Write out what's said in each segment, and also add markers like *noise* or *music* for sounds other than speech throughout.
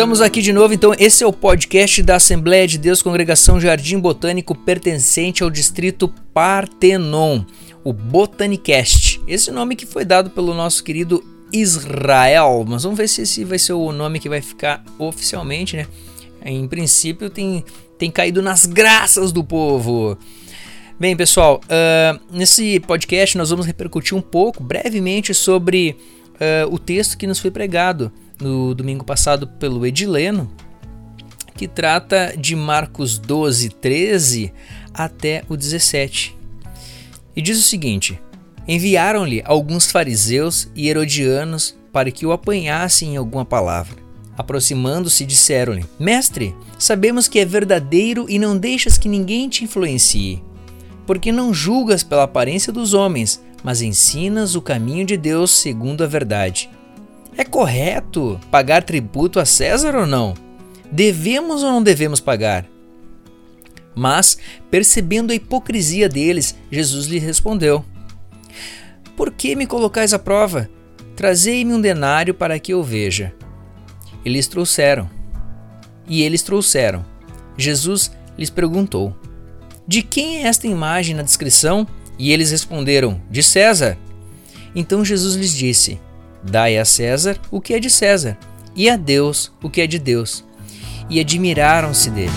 Estamos aqui de novo, então esse é o podcast da Assembleia de Deus Congregação Jardim Botânico pertencente ao distrito Partenon, o Botanicast. Esse nome que foi dado pelo nosso querido Israel, mas vamos ver se esse vai ser o nome que vai ficar oficialmente, né? Em princípio tem, tem caído nas graças do povo. Bem, pessoal, uh, nesse podcast nós vamos repercutir um pouco, brevemente, sobre uh, o texto que nos foi pregado no domingo passado pelo Edileno, que trata de Marcos 12, 13 até o 17. E diz o seguinte: Enviaram-lhe alguns fariseus e herodianos para que o apanhassem em alguma palavra. Aproximando-se, disseram-lhe: Mestre, sabemos que é verdadeiro e não deixas que ninguém te influencie. Porque não julgas pela aparência dos homens, mas ensinas o caminho de Deus segundo a verdade. É correto pagar tributo a César ou não? Devemos ou não devemos pagar? Mas, percebendo a hipocrisia deles, Jesus lhe respondeu: Por que me colocais à prova? Trazei-me um denário para que eu veja. Eles trouxeram. E eles trouxeram. Jesus lhes perguntou: De quem é esta imagem na descrição? E eles responderam: De César. Então Jesus lhes disse: Dai a César o que é de César, e a Deus o que é de Deus. E admiraram-se dele.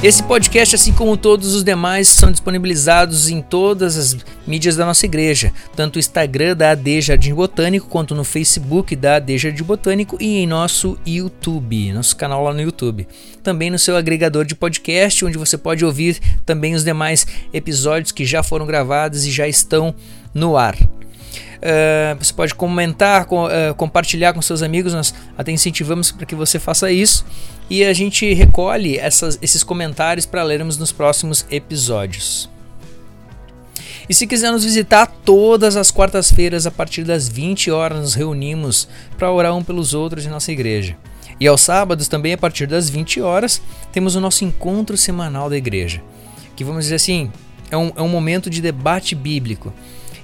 Esse podcast, assim como todos os demais, são disponibilizados em todas as mídias da nossa igreja, tanto o Instagram da AD Jardim Botânico, quanto no Facebook da AD Jardim Botânico e em nosso YouTube, nosso canal lá no YouTube. Também no seu agregador de podcast, onde você pode ouvir também os demais episódios que já foram gravados e já estão no ar. Uh, você pode comentar, com, uh, compartilhar com seus amigos, nós até incentivamos para que você faça isso e a gente recolhe essas, esses comentários para lermos nos próximos episódios. E se quiser nos visitar, todas as quartas-feiras, a partir das 20 horas, nos reunimos para orar um pelos outros em nossa igreja. E aos sábados, também a partir das 20 horas, temos o nosso encontro semanal da igreja, que vamos dizer assim, é um, é um momento de debate bíblico,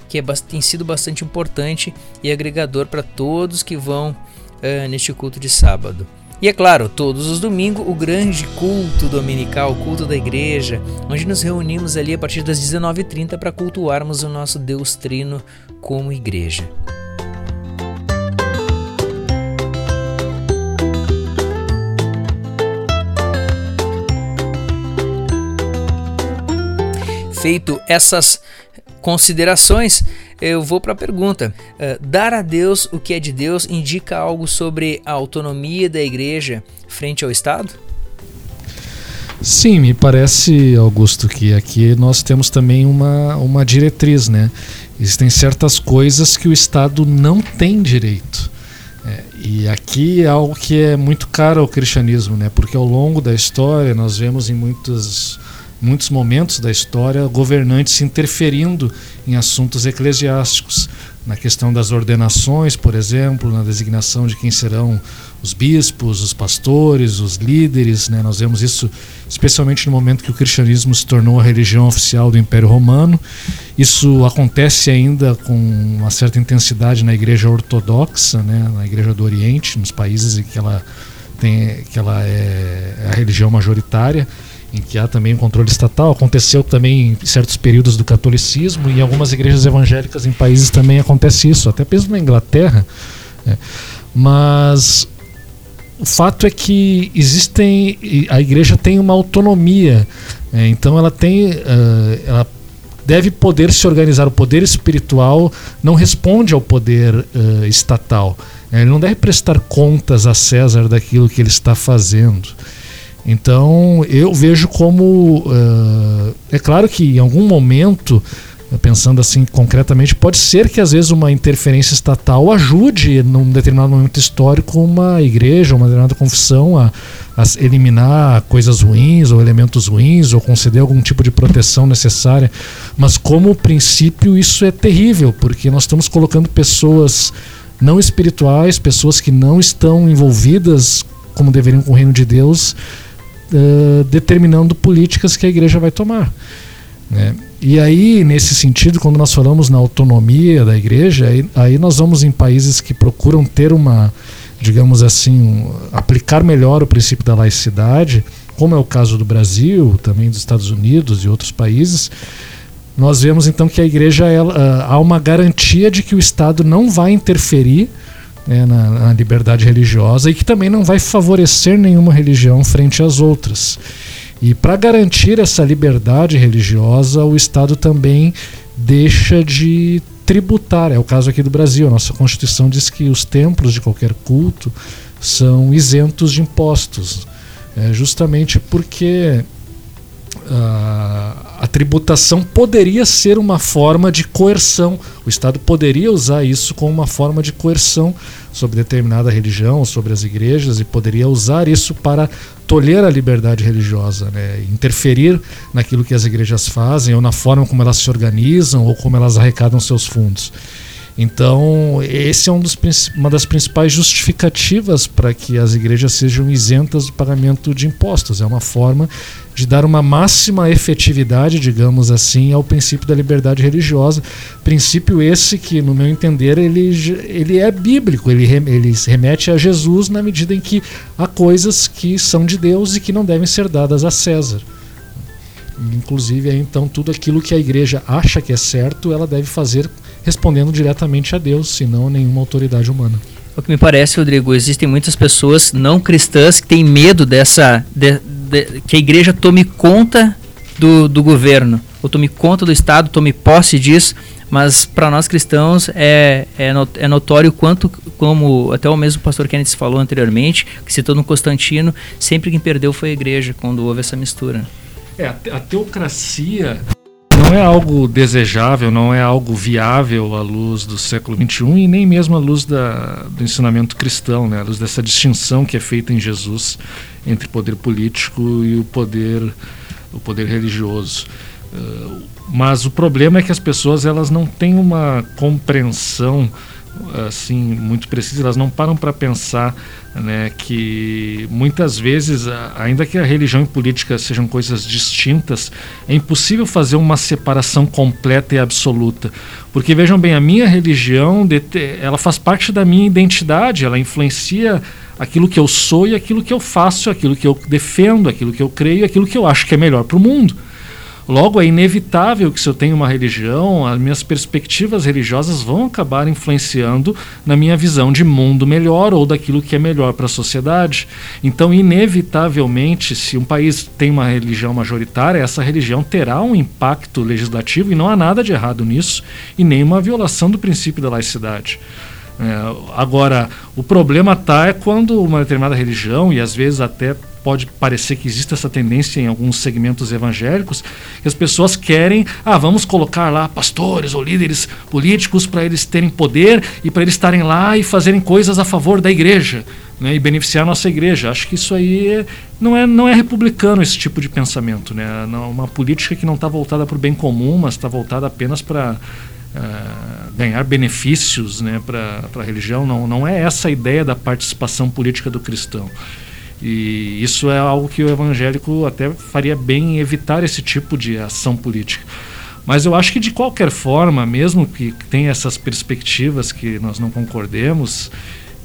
que é, tem sido bastante importante e agregador para todos que vão uh, neste culto de sábado. E é claro, todos os domingos, o grande culto dominical, o culto da igreja, onde nos reunimos ali a partir das 19h30 para cultuarmos o nosso Deus Trino como igreja. Feito essas considerações, eu vou para a pergunta. Uh, dar a Deus o que é de Deus indica algo sobre a autonomia da igreja frente ao Estado? Sim, me parece, Augusto, que aqui nós temos também uma, uma diretriz, né? Existem certas coisas que o Estado não tem direito. É, e aqui é algo que é muito caro ao cristianismo, né? Porque ao longo da história nós vemos em muitos muitos momentos da história, governantes interferindo em assuntos eclesiásticos, na questão das ordenações, por exemplo, na designação de quem serão os bispos, os pastores, os líderes. Né? Nós vemos isso especialmente no momento que o cristianismo se tornou a religião oficial do Império Romano. Isso acontece ainda com uma certa intensidade na Igreja Ortodoxa, né? na Igreja do Oriente, nos países em que ela tem, que ela é a religião majoritária em que há também um controle estatal. Aconteceu também em certos períodos do catolicismo e em algumas igrejas evangélicas em países também acontece isso, até mesmo na Inglaterra. Né? Mas o fato é que existem a igreja tem uma autonomia, é, então ela tem uh, ela deve poder se organizar. O poder espiritual não responde ao poder uh, estatal. Ele não deve prestar contas a César daquilo que ele está fazendo. Então eu vejo como. Uh, é claro que em algum momento, pensando assim concretamente, pode ser que às vezes uma interferência estatal ajude num determinado momento histórico uma igreja, uma determinada confissão a, a eliminar coisas ruins ou elementos ruins ou conceder algum tipo de proteção necessária. Mas como princípio isso é terrível, porque nós estamos colocando pessoas não espirituais, pessoas que não estão envolvidas como deveriam com o reino de Deus, uh, determinando políticas que a igreja vai tomar. Né? E aí, nesse sentido, quando nós falamos na autonomia da igreja, aí, aí nós vamos em países que procuram ter uma, digamos assim, um, aplicar melhor o princípio da laicidade, como é o caso do Brasil, também dos Estados Unidos e outros países, nós vemos então que a igreja ela, uh, há uma garantia de que o Estado não vai interferir né, na, na, liberdade religiosa e que também não vai favorecer nenhuma religião frente às outras. E para garantir essa liberdade religiosa, o Estado também deixa de tributar. É o caso aqui do Brasil. A nossa Constituição diz que os templos de qualquer culto são isentos de impostos. É justamente porque a, a tributação poderia ser uma forma de coerção. O Estado poderia usar isso como uma forma de coerção sobre determinada religião, sobre as igrejas, e poderia usar isso para tolher a liberdade religiosa, né? interferir naquilo que as igrejas fazem, ou na forma como elas se organizam, ou como elas arrecadam seus fundos. Então, esse é um dos, uma das principais justificativas para que as igrejas sejam isentas do pagamento de impostos. É uma forma de dar uma máxima efetividade, digamos assim, ao princípio da liberdade religiosa. Princípio esse que, no meu entender, ele, ele é bíblico, ele, ele remete a Jesus na medida em que há coisas que são de Deus e que não devem ser dadas a César. Inclusive, então, tudo aquilo que a igreja acha que é certo, ela deve fazer respondendo diretamente a Deus, e não a nenhuma autoridade humana. O que me parece, Rodrigo, existem muitas pessoas não cristãs que têm medo dessa de, de, que a igreja tome conta do, do governo, ou tome conta do Estado, tome posse disso, mas para nós cristãos é, é, é, notório quanto, como até o mesmo pastor Kenneth falou anteriormente, que citou no Constantino, sempre quem perdeu foi a igreja quando houve essa mistura. É, a teocracia não é algo desejável, não é algo viável à luz do século XXI e nem mesmo à luz da, do ensinamento cristão, né? à luz dessa distinção que é feita em Jesus entre poder político e o poder, o poder religioso. Uh, mas o problema é que as pessoas elas não têm uma compreensão assim muito precisa, elas não param para pensar né, que muitas vezes, ainda que a religião e política sejam coisas distintas, é impossível fazer uma separação completa e absoluta. Porque vejam bem, a minha religião, ela faz parte da minha identidade, ela influencia aquilo que eu sou e aquilo que eu faço, aquilo que eu defendo, aquilo que eu creio, aquilo que eu acho que é melhor para o mundo. Logo, é inevitável que se eu tenho uma religião, as minhas perspectivas religiosas vão acabar influenciando na minha visão de mundo melhor ou daquilo que é melhor para a sociedade. Então, inevitavelmente, se um país tem uma religião majoritária, essa religião terá um impacto legislativo e não há nada de errado nisso e nenhuma violação do princípio da laicidade. É, agora, o problema está é quando uma determinada religião, e às vezes até pode parecer que existe essa tendência em alguns segmentos evangélicos, que as pessoas querem, ah, vamos colocar lá pastores ou líderes políticos para eles terem poder e para eles estarem lá e fazerem coisas a favor da igreja. Né, e beneficiar a nossa igreja. Acho que isso aí não é, não é republicano esse tipo de pensamento. Né? Uma política que não está voltada para o bem comum, mas está voltada apenas para Uh, ganhar benefícios né, para a religião. Não, não é essa a ideia da participação política do cristão. E isso é algo que o evangélico até faria bem em evitar esse tipo de ação política. Mas eu acho que de qualquer forma, mesmo que tenha essas perspectivas que nós não concordemos,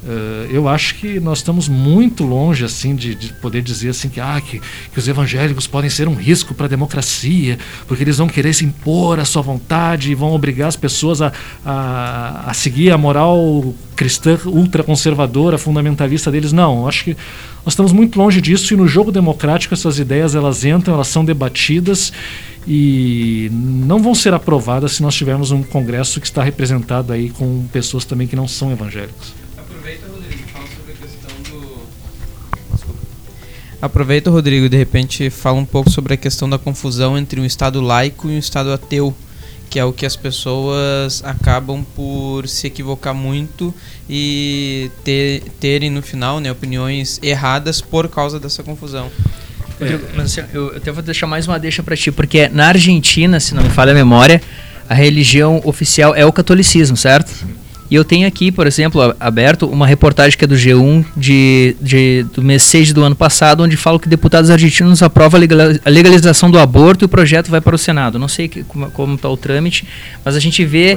Uh, eu acho que nós estamos muito longe assim de, de poder dizer assim que, ah, que, que, os evangélicos podem ser um risco para a democracia, porque eles vão querer se impor a sua vontade e vão obrigar as pessoas a, a, a seguir a moral cristã ultraconservadora, fundamentalista deles. Não, eu acho que nós estamos muito longe disso e no jogo democrático essas ideias elas entram, elas são debatidas e não vão ser aprovadas se nós tivermos um congresso que está representado aí com pessoas também que não são evangélicos. Aproveita, Rodrigo, de repente fala um pouco sobre a questão da confusão entre um Estado laico e um Estado ateu, que é o que as pessoas acabam por se equivocar muito e ter, terem no final né, opiniões erradas por causa dessa confusão. É. Mas, assim, eu até vou deixar mais uma deixa para ti, porque na Argentina, se não me falha a memória, a religião oficial é o catolicismo, certo? E eu tenho aqui, por exemplo, aberto uma reportagem que é do G1 de, de, do mês 6 do ano passado, onde fala que deputados argentinos aprovam a legalização do aborto e o projeto vai para o Senado. Não sei que, como está o trâmite, mas a gente vê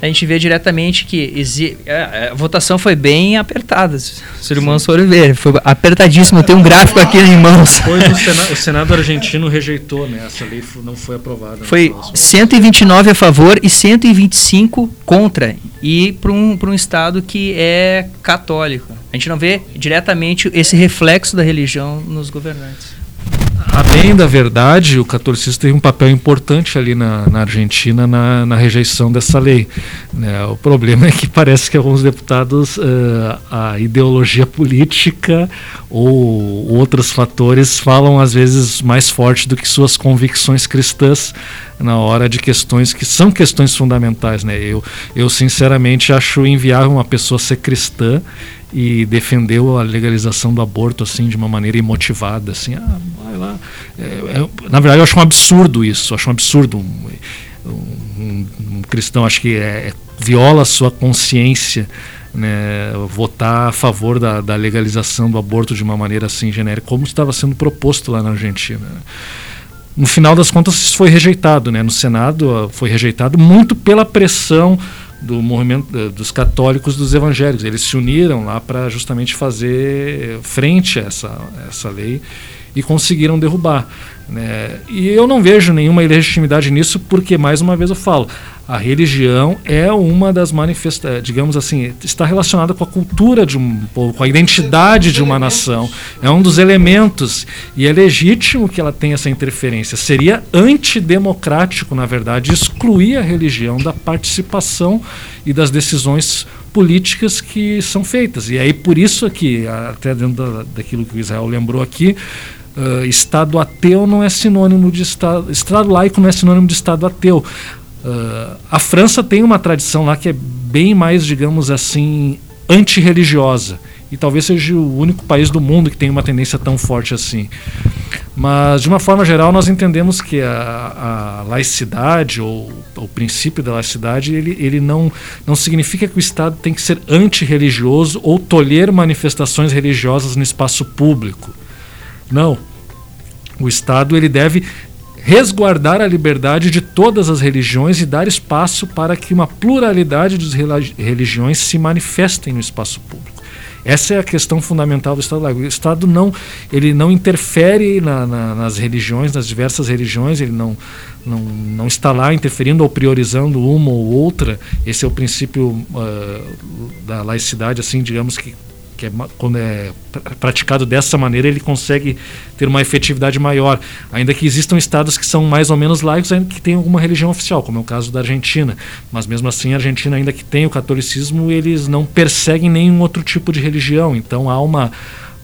a gente vê diretamente que exi, a, é, a, votação foi bem apertada. Se os irmãos forem ver, foi apertadíssimo. Eu tenho um gráfico aqui em mãos. Depois o Senado, o Senado argentino rejeitou, né? Essa lei não foi aprovada. Foi 129 a favor e 125 contra e para um, um estado que é católico. A gente não vê diretamente esse reflexo da religião nos governantes. A bem da verdade, o catolicismo teve um papel importante ali na, na Argentina na, na, rejeição dessa lei. Né? O problema é que parece que alguns deputados, uh, a ideologia política ou outros fatores falam às vezes mais forte do que suas convicções cristãs na hora de questões que são questões fundamentais. Né? Eu, eu sinceramente acho inviável uma pessoa ser cristã e defendeu a legalização do aborto assim de uma maneira imotivada assim ah, vai lá. É, é, na verdade eu acho um absurdo isso acho um absurdo um, um, um cristão acho que é, é, viola a sua consciência né, votar a favor da, da, legalização do aborto de uma maneira assim genérica como estava sendo proposto lá na Argentina no final das contas isso foi rejeitado né no Senado foi rejeitado muito pela pressão do movimento eh, dos católicos dos evangélicos. Eles se uniram lá para justamente fazer frente a essa, essa lei e conseguiram derrubar. Né? E eu não vejo nenhuma ilegitimidade nisso, porque, mais uma vez, eu falo, a religião é uma das manifestações, digamos assim, está relacionada com a cultura de um povo, com a identidade de uma nação. É um dos elementos e é legítimo que ela tenha essa interferência. Seria antidemocrático, na verdade, excluir a religião da participação e das decisões políticas que são feitas. E aí por isso aqui, até dentro daquilo que o Israel lembrou aqui, Uh, Estado ateu não é sinônimo de Estado. Estado laico não é sinônimo de Estado ateu. Uh, a França tem uma tradição lá que é bem mais, digamos assim, antirreligiosa. E talvez seja o único país do mundo que tem uma tendência tão forte assim. Mas, de uma forma geral, nós entendemos que a, a laicidade, ou o princípio da laicidade, ele, ele não, não significa que o Estado tem que ser antirreligioso ou tolher manifestações religiosas no espaço público. Não. O Estado ele deve resguardar a liberdade de todas as religiões e dar espaço para que uma pluralidade de religiões se manifestem no espaço público. Essa é a questão fundamental do Estado. O Estado não, ele não interfere na, na, nas religiões, nas diversas religiões, ele não, não, não está lá interferindo ou priorizando uma ou outra. Esse é o princípio uh, da laicidade, assim, digamos que que é, quando é praticado dessa maneira, ele consegue ter uma efetividade maior. Ainda que existam estados que são mais ou menos laicos, ainda que tenham alguma religião oficial, como é o caso da Argentina. Mas mesmo assim, a Argentina, ainda que tenha o catolicismo, eles não perseguem nenhum outro tipo de religião. Então há uma,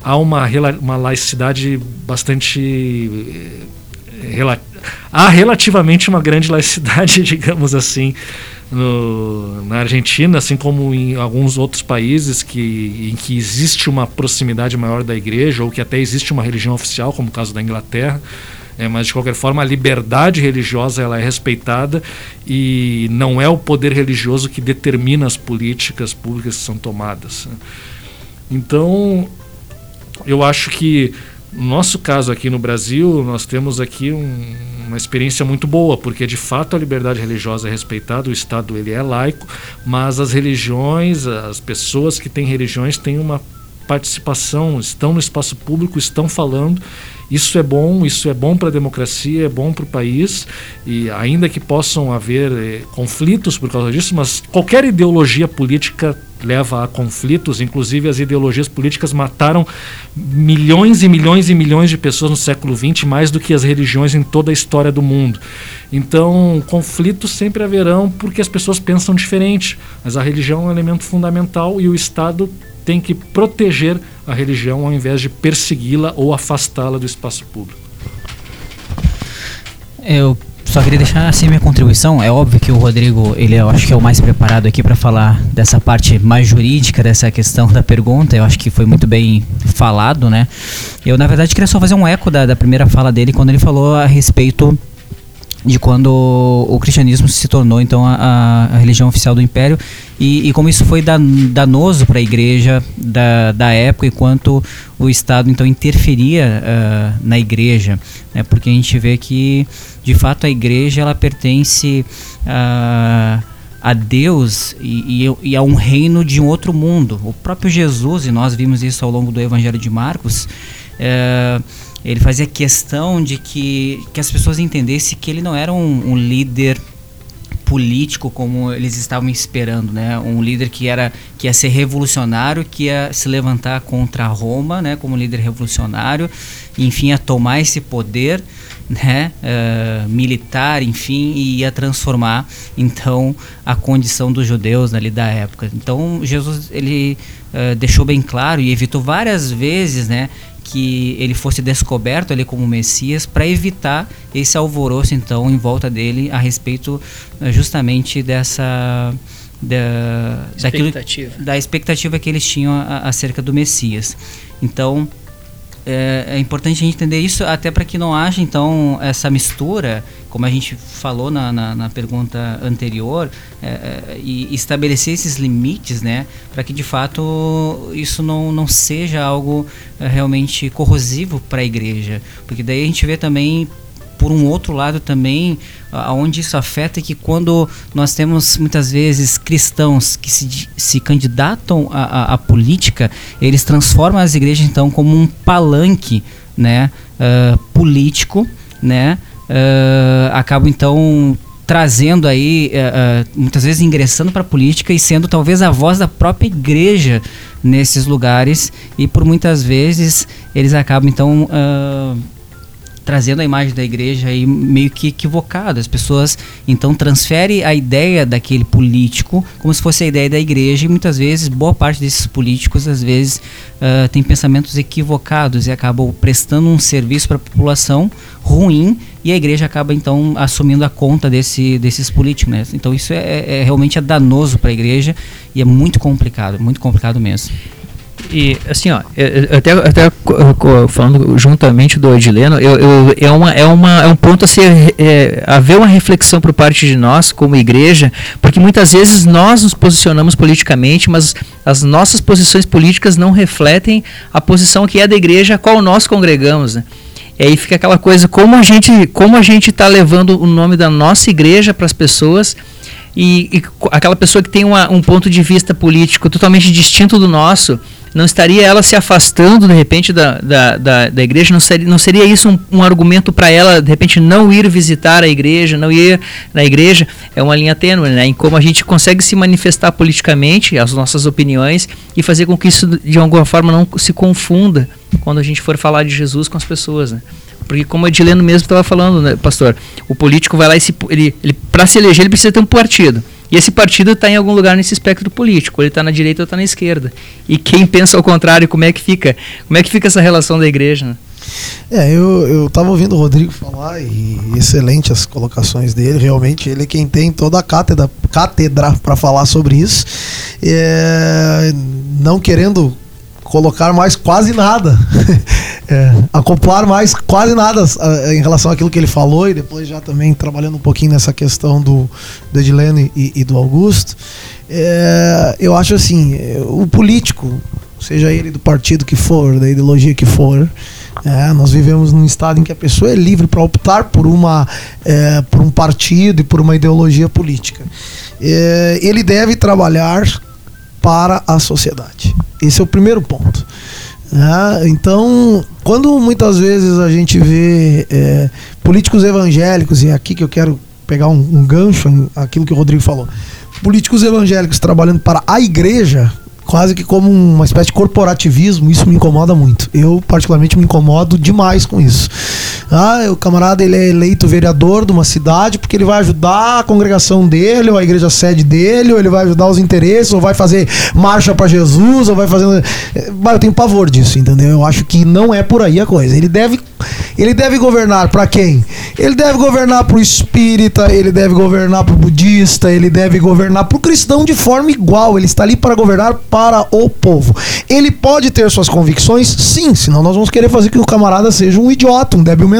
há uma, uma laicidade bastante. Há relativamente uma grande laicidade, *laughs* digamos assim no, na Argentina, assim como em alguns outros países que, em que existe uma proximidade maior da igreja, ou que até existe uma religião oficial, como o caso da Inglaterra. É, mas de qualquer forma a liberdade religiosa ela é respeitada e não é o poder religioso que determina as políticas públicas que são tomadas. Né? Então eu acho que no nosso caso aqui no Brasil nós temos aqui um, uma experiência muito boa, porque de fato a liberdade religiosa é respeitada, o Estado ele é laico, mas as religiões, as pessoas que têm religiões têm uma participação, estão no espaço público, estão falando. Isso é bom, isso é bom para a democracia, é bom para o país, e ainda que possam haver eh, conflitos por causa disso, mas qualquer ideologia política leva a conflitos, inclusive as ideologias políticas mataram milhões e milhões e milhões de pessoas no século XX, mais do que as religiões em toda a história do mundo. Então, conflitos sempre haverão porque as pessoas pensam diferente, mas a religião é um elemento fundamental e o Estado tem que proteger a religião ao invés de persegui-la ou afastá-la do espaço público. Eu só queria deixar assim minha contribuição. É óbvio que o Rodrigo, ele eu acho que é o mais preparado aqui para falar dessa parte mais jurídica dessa questão da pergunta. Eu acho que foi muito bem falado, né? Eu na verdade queria só fazer um eco da, da primeira fala dele quando ele falou a respeito de quando o cristianismo se tornou então a, a religião oficial do império e, e como isso foi dan, danoso para a igreja da, da época e quanto o Estado então interferia uh, na igreja, né, porque a gente vê que de fato a igreja ela pertence a, a Deus e, e, e, a um reino de um outro mundo. O próprio Jesus, e nós vimos isso ao longo do Evangelho de Marcos, uh, ele fazia questão de que, que as pessoas entendessem que ele não era um, um líder político como eles estavam esperando, né? Um líder que era que ia ser revolucionário, que ia se levantar contra Roma, né? Como líder revolucionário, enfim, a tomar esse poder, né? Uh, militar, enfim, e ia transformar então a condição dos judeus ali da época. Então Jesus ele uh, deixou bem claro e evitou várias vezes, né? Que ele fosse descoberto ali como Messias para evitar esse alvoroço então em volta dele a respeito eh, justamente dessa da, expectativa. Daquilo, da expectativa que eles tinham acerca do Messias. Então é, é, importante a gente entender isso até para que não haja então essa mistura, como a gente falou na, na, na pergunta anterior, é, é, e estabelecer esses limites, né, para que de fato isso não, não seja algo é, realmente corrosivo para a igreja, porque daí a gente vê também por um outro lado também, aonde isso afeta é que quando nós temos muitas vezes cristãos que se, se candidatam à, política, eles transformam as igrejas então como um palanque, né, uh, político, né, uh, acabam então trazendo aí, uh, muitas vezes ingressando para a política e sendo talvez a voz da própria igreja nesses lugares e por muitas vezes eles acabam então uh, trazendo a imagem da igreja aí meio que equivocada. As pessoas então transferem a ideia daquele político como se fosse a ideia da igreja e muitas vezes boa parte desses políticos às vezes uh, tem pensamentos equivocados e acabam prestando um serviço para a população ruim e a igreja acaba então assumindo a conta desse, desses políticos. Né? Então isso é, é realmente é danoso para a igreja e é muito complicado, muito complicado mesmo. E assim, ó, eu, até, até falando juntamente do Edileno, eu, eu, é, uma, é, uma, é um ponto a ser é, haver uma reflexão por parte de nós como igreja, porque muitas vezes nós nos posicionamos politicamente, mas as nossas posições políticas não refletem a posição que é da igreja a qual nós congregamos, né? E aí fica aquela coisa, como a gente como a gente está levando o nome da nossa igreja para as pessoas e, e, aquela pessoa que tem uma, um ponto de vista político totalmente distinto do nosso, não estaria ela se afastando de repente da, da, da, da igreja? Não seria, não seria isso um, um argumento para ela de repente não ir visitar a igreja, não ir na igreja? É uma linha tênue, né? Em como a gente consegue se manifestar politicamente, as nossas opiniões e fazer com que isso de alguma forma não se confunda quando a gente for falar de Jesus com as pessoas, né? Porque como a Edileno mesmo estava falando, né, pastor, o político vai lá e se, ele, ele para se eleger ele precisa ter um partido. E esse partido está em algum lugar nesse espectro político. Ele está na direita ou está na esquerda. E quem pensa ao contrário, como é que fica? Como é que fica essa relação da igreja? Né? É, eu, eu tava ouvindo o Rodrigo falar e excelente as colocações dele. Realmente, ele é quem tem toda a cátedra, cátedra para falar sobre isso. É, não querendo colocar mais quase nada. *laughs* é, acoplar mais quase nada uh, em relação àquilo que ele falou e depois já também trabalhando um pouquinho nessa questão do, do Edilene e, e do Augusto. É, eu acho assim, o político, seja ele do partido que for, da ideologia que for, é, nós vivemos num estado em que a pessoa é livre para optar por, uma, é, por um partido e por uma ideologia política. É, ele deve trabalhar para a sociedade. Esse é o primeiro ponto. É, então, quando muitas vezes a gente vê é, políticos evangélicos, e é aqui que eu quero pegar um, um gancho aquilo que o Rodrigo falou, políticos evangélicos trabalhando para a igreja, quase que como uma espécie de corporativismo, isso me incomoda muito. Eu, particularmente, me incomodo demais com isso. Ah, o camarada ele é eleito vereador de uma cidade porque ele vai ajudar a congregação dele, ou a igreja sede dele, ou ele vai ajudar os interesses, ou vai fazer marcha para Jesus, ou vai fazer. Eu tenho pavor disso, entendeu? Eu acho que não é por aí a coisa. Ele deve Ele deve governar para quem? Ele deve governar para o espírita, ele deve governar para o budista, ele deve governar para o cristão de forma igual. Ele está ali para governar para o povo. Ele pode ter suas convicções, sim, senão nós vamos querer fazer que o camarada seja um idiota, um débil mental.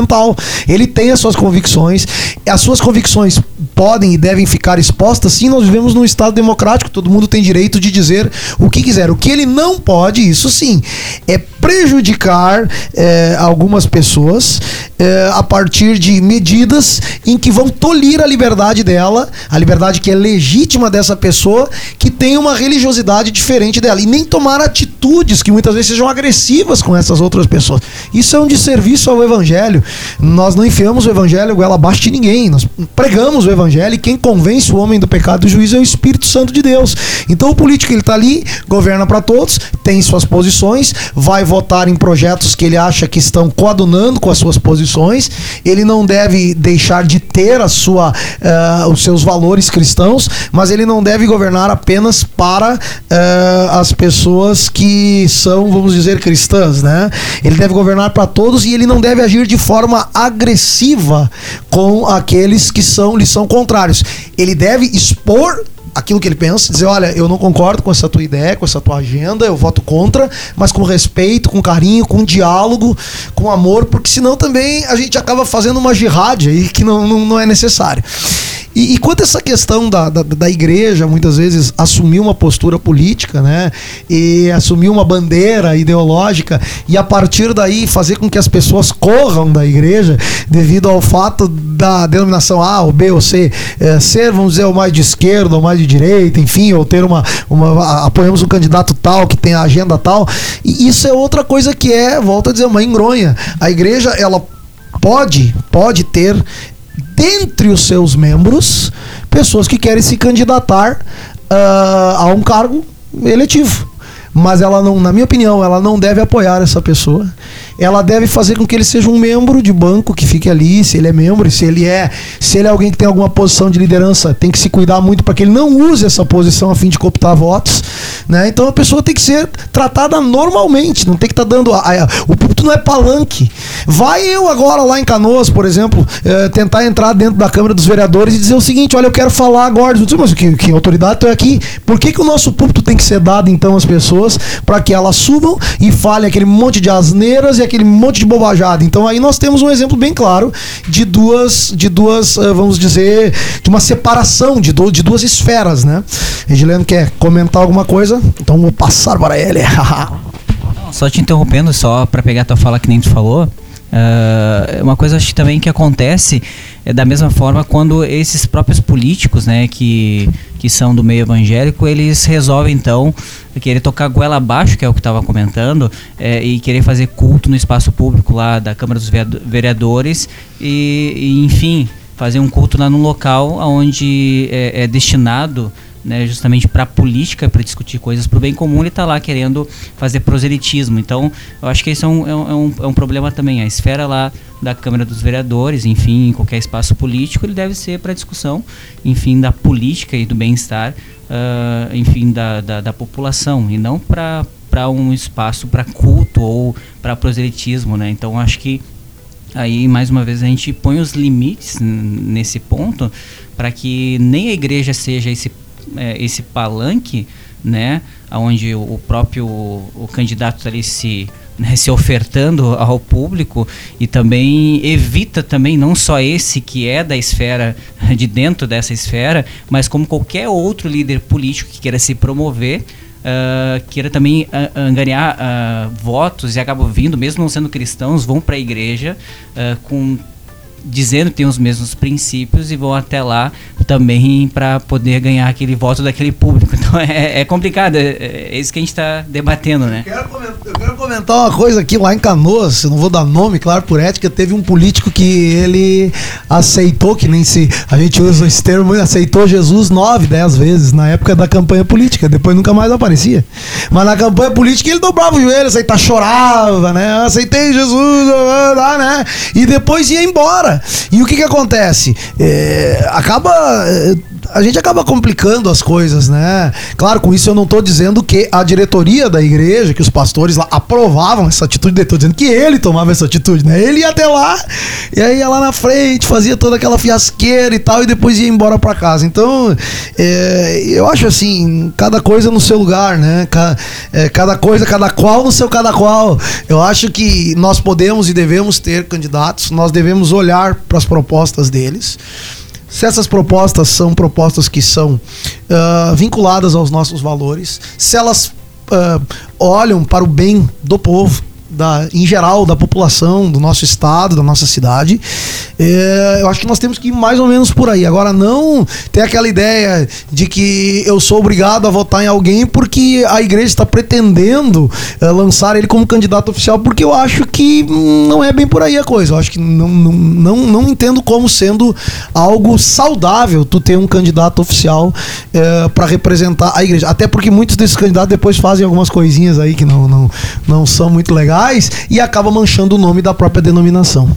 Ele tem as suas convicções, as suas convicções podem e devem ficar expostas, sim, nós vivemos num Estado democrático, todo mundo tem direito de dizer o que quiser. O que ele não pode, isso sim, é prejudicar é, algumas pessoas é, a partir de medidas em que vão tolir a liberdade dela, a liberdade que é legítima dessa pessoa, que tem uma religiosidade diferente dela, e nem tomar atitudes que muitas vezes sejam agressivas com essas outras pessoas. Isso é um desserviço ao Evangelho. Nós não enfiamos o Evangelho goela abaixo de ninguém, nós pregamos o Evangelho e quem convence o homem do pecado do juízo é o Espírito Santo de Deus. Então o político ele está ali, governa para todos, tem suas posições, vai votar em projetos que ele acha que estão coadunando com as suas posições. Ele não deve deixar de ter a sua, uh, os seus valores cristãos, mas ele não deve governar apenas para uh, as pessoas que são, vamos dizer, cristãs, né? Ele deve governar para todos e ele não deve agir de forma agressiva com aqueles que são lhe são contrários. Ele deve expor aquilo que ele pensa, dizer, olha, eu não concordo com essa tua ideia, com essa tua agenda, eu voto contra, mas com respeito, com carinho, com diálogo, com amor, porque senão também a gente acaba fazendo uma jihad aí que não, não, não é necessário. E, e quanto essa questão da, da, da, igreja, muitas vezes, assumir uma postura política, né? E assumir uma bandeira ideológica e a partir daí fazer com que as pessoas corram da igreja devido ao fato da denominação A ou B ou C é, ser, vamos dizer, o mais de esquerda ou mais de direita, enfim, ou ter uma, uma. apoiamos um candidato tal que tem a agenda tal. E isso é outra coisa que é, volto a dizer, uma engronha. A igreja, ela pode, pode ter dentre os seus membros pessoas que querem se candidatar uh, a um cargo eletivo. Mas ela não, na minha opinião, ela não deve apoiar essa pessoa ela deve fazer com que ele seja um membro de banco que fique ali, se ele é membro, se ele é, se ele é alguém que tem alguma posição de liderança, tem que se cuidar muito para que ele não use essa posição a fim de cooptar votos, né? Então a pessoa tem que ser tratada normalmente, não tem que estar tá dando a, a, o púlpito não é palanque. Vai eu agora lá em Canoas, por exemplo, é, tentar entrar dentro da Câmara dos Vereadores e dizer o seguinte, olha, eu quero falar agora, mas que, que autoridade tu é aqui? Por que, que o nosso púlpito tem que ser dado então às pessoas para que elas subam e falem aquele monte de asneiras e aquele monte de bobajada. Então aí nós temos um exemplo bem claro de duas, de duas, eh, vamos dizer, de uma separação de, do, de duas esferas, né? Edileno quer comentar alguma coisa? Então vou passar para ele. *laughs* só te interrompendo, só para pegar a tua fala que nem tu falou. Uh, uma coisa acho que também que acontece é da mesma forma quando esses próprios políticos, né, que, que são do meio evangélico, eles resolvem então querer tocar goela abaixo, que é o que estava comentando, é, e querer fazer culto no espaço público lá da Câmara dos Vereadores e, e enfim, fazer um culto lá num local onde é, é destinado né, justamente para a política, para discutir coisas para o bem comum, ele está lá querendo fazer proselitismo. Então, eu acho que isso é um, é um, é um problema também. A esfera lá da Câmara dos Vereadores, enfim, em qualquer espaço político, ele deve ser para discussão, enfim, da política e do bem-estar, uh, enfim, da, da, da população, e não para para um espaço para culto ou para proselitismo, né? Então acho que aí mais uma vez a gente põe os limites nesse ponto para que nem a igreja seja esse é, esse palanque, né, onde o próprio o candidato ali se né, se ofertando ao público e também evita também não só esse que é da esfera de dentro dessa esfera, mas como qualquer outro líder político que queira se promover Uh, queira também uh, angariar uh, votos e acabam vindo, mesmo não sendo cristãos, vão para a igreja com dizendo que tem os mesmos princípios e vão até lá também para poder ganhar aquele voto daquele público. *laughs* Então é, é complicado, é, é, isso que a gente está debatendo, né? Eu quero, comentar, eu quero, comentar, uma coisa aqui lá em Canoas, eu não vou dar nome, claro, por ética, teve um político que ele aceitou, que nem se a gente usa esse termo, aceitou Jesus nove, dez vezes na época da campanha política, depois nunca mais aparecia. Mas na campanha política ele dobrava o joelho, aceitava, chorava, né? Aceitei Jesus, lá, né? E depois ia embora. E o que que acontece? É, acaba é, a gente acaba complicando as coisas, né? Claro, com isso eu não estou dizendo que a diretoria da igreja, que os pastores lá aprovavam essa atitude, estou dizendo que ele tomava essa atitude, né? Ele ia até lá, e aí ia lá na frente, fazia toda aquela fiasqueira e tal, e depois ia embora para casa. Então, é, eu acho assim, cada coisa no seu lugar, né? Cada, é, cada coisa, cada qual no seu cada qual. Eu acho que nós podemos e devemos ter candidatos, nós devemos olhar para as propostas deles se essas propostas são propostas que são uh, vinculadas aos nossos valores, se elas uh, olham para o bem do povo, da, em geral da população, do nosso estado, da nossa cidade. É, eu acho que nós temos que ir mais ou menos por aí. Agora, não ter aquela ideia de que eu sou obrigado a votar em alguém porque a igreja está pretendendo é, lançar ele como candidato oficial, porque eu acho que não é bem por aí a coisa. Eu acho que não, não, não, não entendo como sendo algo saudável tu ter um candidato oficial é, para representar a igreja. Até porque muitos desses candidatos depois fazem algumas coisinhas aí que não, não, não são muito legais e acaba manchando o nome da própria denominação.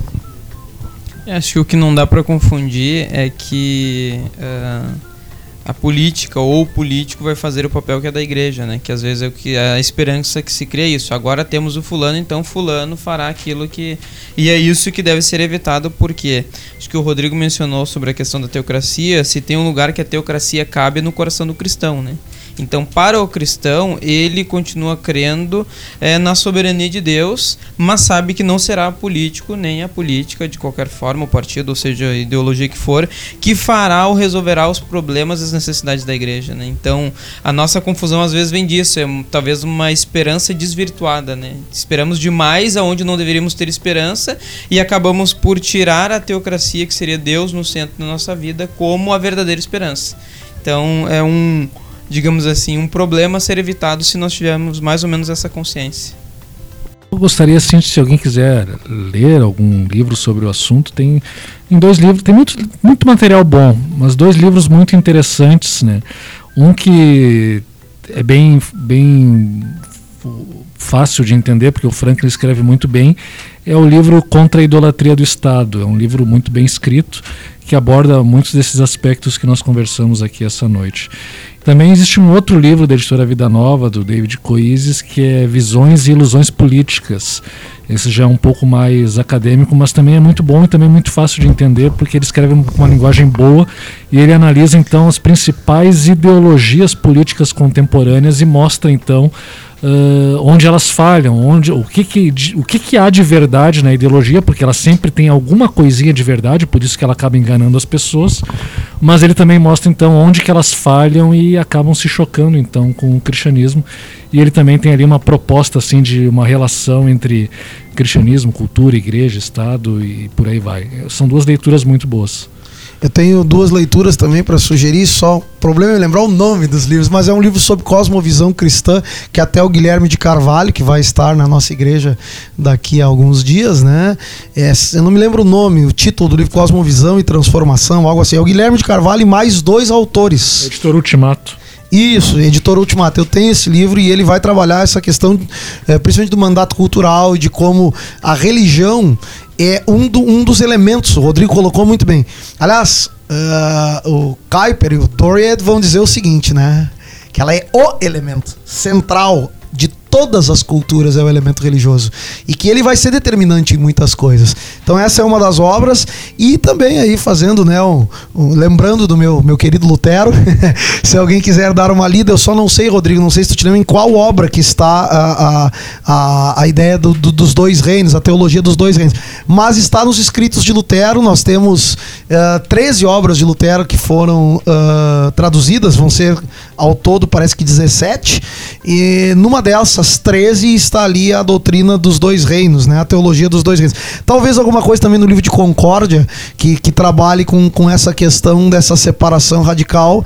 É, acho que o que não dá para confundir é que uh, a política ou o político vai fazer o papel que é da igreja, né? Que às vezes é o que a esperança que se cria isso. Agora temos o fulano, então fulano fará aquilo que e é isso que deve ser evitado porque acho que o Rodrigo mencionou sobre a questão da teocracia. Se tem um lugar que a teocracia cabe é no coração do cristão, né? Então, para o cristão, ele continua crendo é, na soberania de Deus, mas sabe que não será político nem a política de qualquer forma, o partido, ou seja, a ideologia que for, que fará ou resolverá os problemas e as necessidades da igreja. Né? Então, a nossa confusão às vezes vem disso, é talvez uma esperança desvirtuada. Né? Esperamos demais aonde não deveríamos ter esperança e acabamos por tirar a teocracia, que seria Deus no centro da nossa vida, como a verdadeira esperança. Então, é um digamos assim, um problema a ser evitado se nós tivermos mais ou menos essa consciência. Eu gostaria, assim, se alguém quiser ler algum livro sobre o assunto, tem em dois livros, tem muito, muito material bom, mas dois livros muito interessantes, né? Um que é bem, bem fácil de entender, porque o Franklin escreve muito bem, é o livro Contra a Idolatria do Estado. É um livro muito bem escrito que aborda muitos desses aspectos que nós conversamos aqui essa noite. Também existe um outro livro da editora Vida Nova, do David Coises, que é Visões e Ilusões Políticas. Esse já é um pouco mais acadêmico, mas também é muito bom e também muito fácil de entender, porque ele escreve com uma linguagem boa e ele analisa então as principais ideologias políticas contemporâneas e mostra então Uh, onde elas falham, onde, o, que, que, o que, que há de verdade na ideologia, porque ela sempre tem alguma coisinha de verdade, por isso que ela acaba enganando as pessoas, mas ele também mostra então onde que elas falham e acabam se chocando então com o cristianismo. E ele também tem ali uma proposta assim de uma relação entre cristianismo, cultura, igreja, estado e por aí vai. São duas leituras muito boas. Eu tenho duas leituras também para sugerir, só o problema é lembrar o nome dos livros, mas é um livro sobre cosmovisão cristã, que até o Guilherme de Carvalho, que vai estar na nossa igreja daqui a alguns dias, né? É, eu não me lembro o nome, o título do livro Cosmovisão e Transformação, algo assim. É o Guilherme de Carvalho e mais dois autores. Editor Ultimato. Isso, editor Ultimato. Eu tenho esse livro e ele vai trabalhar essa questão, é, principalmente do mandato cultural de como a religião é um, do, um dos elementos. O Rodrigo colocou muito bem. Aliás, uh, o Kuiper e o Doriad vão dizer o seguinte, né? Que ela é o elemento central todas as culturas é o elemento religioso. E que ele vai ser determinante em muitas coisas. Então essa é uma das obras. E também aí fazendo, né, um, um, lembrando do meu meu querido Lutero, *laughs* se alguém quiser dar uma lida, eu só não sei, Rodrigo, não sei se tu te lembra em qual obra que está a, a, a, a ideia do, do, dos dois reinos, a teologia dos dois reinos, mas está nos escritos de Lutero, nós temos uh, eh, 13 obras de Lutero que foram uh, traduzidas, vão ser ao todo parece que 17, e numa dessas essas 13 está ali a doutrina dos dois reinos, né? A teologia dos dois reinos. Talvez alguma coisa também no livro de Concórdia que, que trabalhe com, com essa questão dessa separação radical.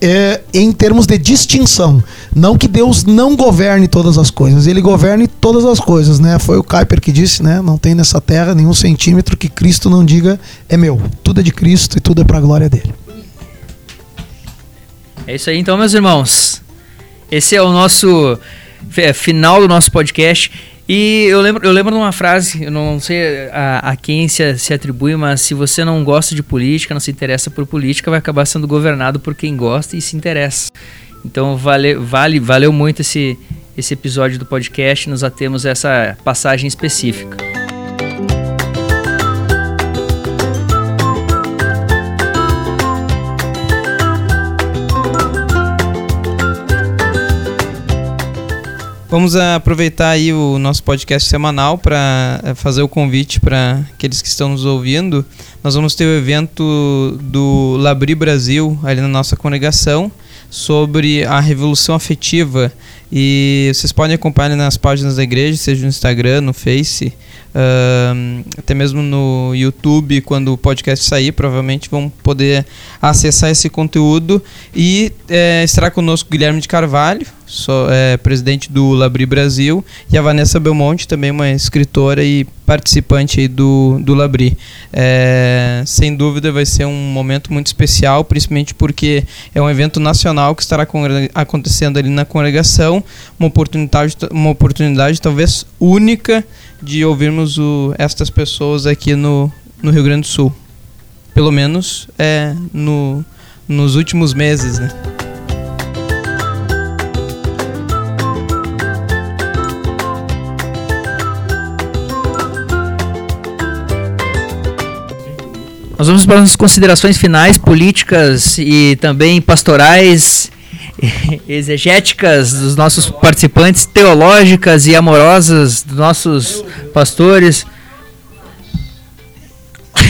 É, em termos de distinção. Não que Deus não governe todas as coisas, ele governe todas as coisas, né? Foi o Kuyper que disse, né? Não tem nessa terra nenhum centímetro que Cristo não diga é meu. Tudo é de Cristo e tudo é para a glória dele. É isso aí então, meus irmãos. Esse é o nosso final do nosso podcast. E eu lembro, eu lembro de uma frase, eu não sei a, a quem se, se atribui, mas se você não gosta de política, não se interessa por política, vai acabar sendo governado por quem gosta e se interessa. Então vale, vale, valeu muito esse, esse episódio do podcast, nos atemos a essa passagem específica. Vamos aproveitar aí o nosso podcast semanal para eh, fazer o convite para aqueles que estão nos ouvindo. Nós vamos ter o evento do Labri Brasil ali na nossa congregação sobre a revolução afetiva e vocês podem acompanhar nas páginas da igreja, seja no Instagram, no Face, uh, até mesmo no YouTube, quando o podcast sair, provavelmente vão poder acessar esse conteúdo. E é, estará conosco Guilherme de Carvalho, sou, é, presidente do Labri Brasil, e a Vanessa Belmonte, também uma escritora e participante do, do Labri. É, sem dúvida vai ser um momento muito especial, principalmente porque é um evento nacional que estará acontecendo ali na congregação, uma oportunidade, uma oportunidade talvez única de ouvirmos o, estas pessoas aqui no, no Rio Grande do Sul. Pelo menos é no, nos últimos meses, né? Nós vamos para as considerações finais políticas e também pastorais, *laughs* exegéticas dos nossos participantes, teológicas e amorosas dos nossos pastores. *laughs*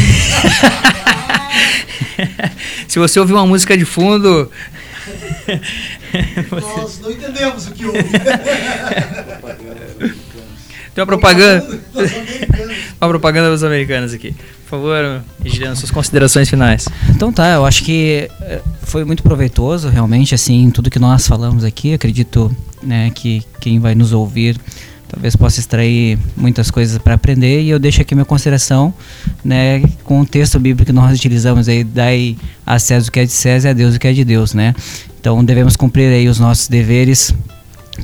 Se você ouvir uma música de fundo. *laughs* Nós não entendemos o que houve. Tem uma propaganda. uma propaganda dos americanos aqui. Por favor, Regina, suas considerações finais. Então tá, eu acho que eh, foi muito proveitoso, realmente, assim, tudo que nós falamos aqui. Acredito né, que quem vai nos ouvir talvez possa extrair muitas coisas para aprender e eu deixo aqui minha consideração né com o texto bíblico que nós utilizamos aí dai a César o que é de César e a Deus o que é de Deus né então devemos cumprir aí os nossos deveres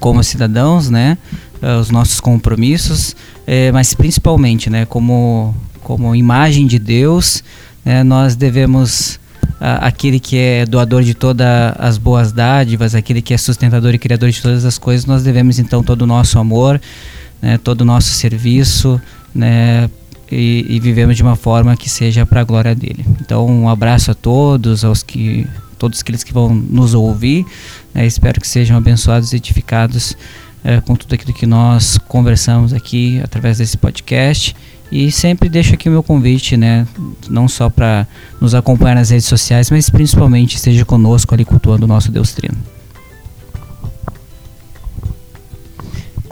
como cidadãos né uh, os nossos compromissos eh, mas principalmente né como como imagem de Deus, né, nós devemos aquele que é doador de todas as boas dádivas, aquele que é sustentador e criador de todas as coisas, nós devemos então todo o nosso amor, né, todo o nosso serviço, né, e, e vivemos de uma forma que seja para a glória dele. Então, um abraço a todos, aos que todos aqueles que vão nos ouvir. Né, espero que sejam abençoados e edificados é, com tudo aquilo que nós conversamos aqui através desse podcast. E sempre deixo aqui o meu convite, né? Não só para nos acompanhar nas redes sociais, mas principalmente esteja conosco ali cultuando o nosso Deus Trino.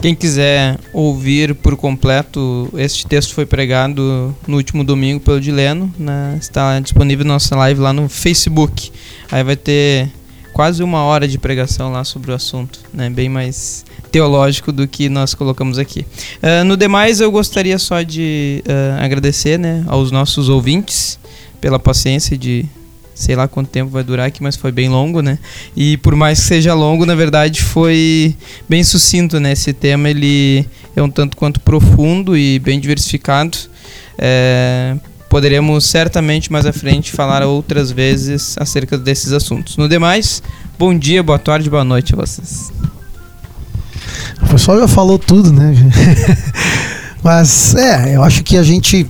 Quem quiser ouvir por completo, este texto foi pregado no último domingo pelo Dileno, né? está disponível nossa live lá no Facebook. Aí vai ter quase uma hora de pregação lá sobre o assunto, né? bem mais teológico do que nós colocamos aqui. Uh, no demais, eu gostaria só de uh, agradecer né, aos nossos ouvintes pela paciência de sei lá quanto tempo vai durar aqui, mas foi bem longo, né? E por mais que seja longo, na verdade foi bem sucinto, né? Esse tema ele é um tanto quanto profundo e bem diversificado. É, poderemos certamente mais à frente falar outras vezes acerca desses assuntos. No demais, bom dia, boa tarde, boa noite a vocês. O pessoal já falou tudo, né? *laughs* Mas é, eu acho que a gente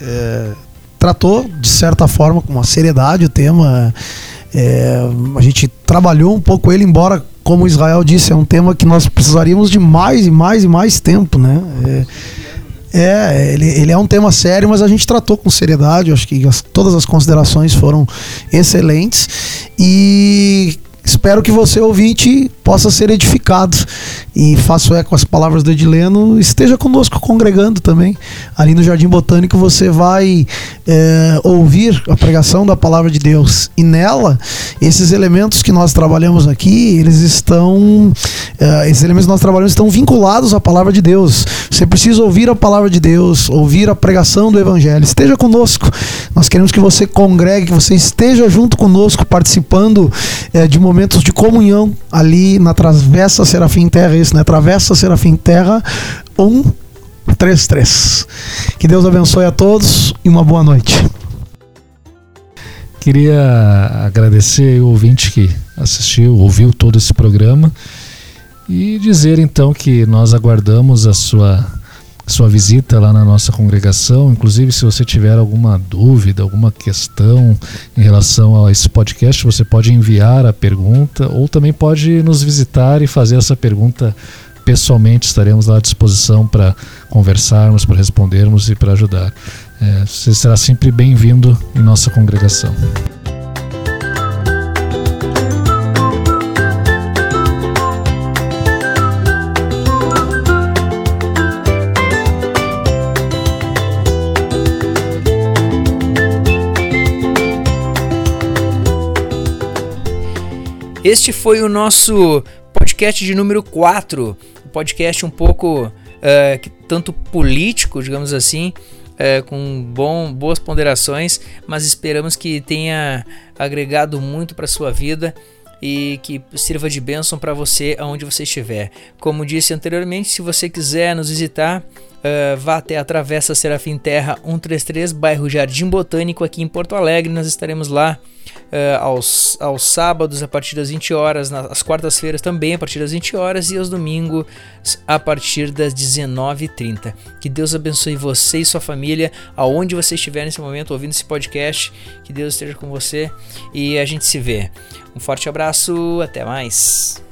é, tratou de certa forma com uma seriedade o tema. É, a gente trabalhou um pouco ele, embora, como Israel disse, é um tema que nós precisaríamos de mais e mais e mais tempo, né? É, é, ele, ele é um tema sério, mas a gente tratou com seriedade. Eu acho que as, todas as considerações foram excelentes. E Espero que você, ouvinte, possa ser edificado e faço eco as palavras do Edileno. Esteja conosco congregando também. Ali no Jardim Botânico você vai é, ouvir a pregação da palavra de Deus. E nela, esses elementos que nós trabalhamos aqui, eles estão. É, esses elementos que nós trabalhamos estão vinculados à palavra de Deus. Você precisa ouvir a palavra de Deus, ouvir a pregação do Evangelho. Esteja conosco. Nós queremos que você congregue, que você esteja junto conosco, participando é, de momentos momentos de comunhão ali na Travessa Serafim Terra, isso, né? Travessa Serafim Terra, 133. Que Deus abençoe a todos e uma boa noite. Queria agradecer o ouvinte que assistiu, ouviu todo esse programa e dizer então que nós aguardamos a sua sua visita lá na nossa congregação. Inclusive, se você tiver alguma dúvida, alguma questão em relação a esse podcast, você pode enviar a pergunta ou também pode nos visitar e fazer essa pergunta pessoalmente. Estaremos lá à disposição para conversarmos, para respondermos e para ajudar. É, você será sempre bem-vindo em nossa congregação. Este foi o nosso podcast de número 4, um podcast um pouco uh, tanto político, digamos assim, uh, com bom, boas ponderações, mas esperamos que tenha agregado muito para sua vida e que sirva de bênção para você aonde você estiver. Como disse anteriormente, se você quiser nos visitar, uh, vá até a Travessa Serafim Terra 133, bairro Jardim Botânico, aqui em Porto Alegre. Nós estaremos lá uh, aos, aos sábados a partir das 20 horas, nas quartas-feiras também a partir das 20 horas e aos domingos a partir das 19h30. Que Deus abençoe você e sua família, aonde você estiver nesse momento ouvindo esse podcast. Que Deus esteja com você e a gente se vê. Um forte abraço, até mais.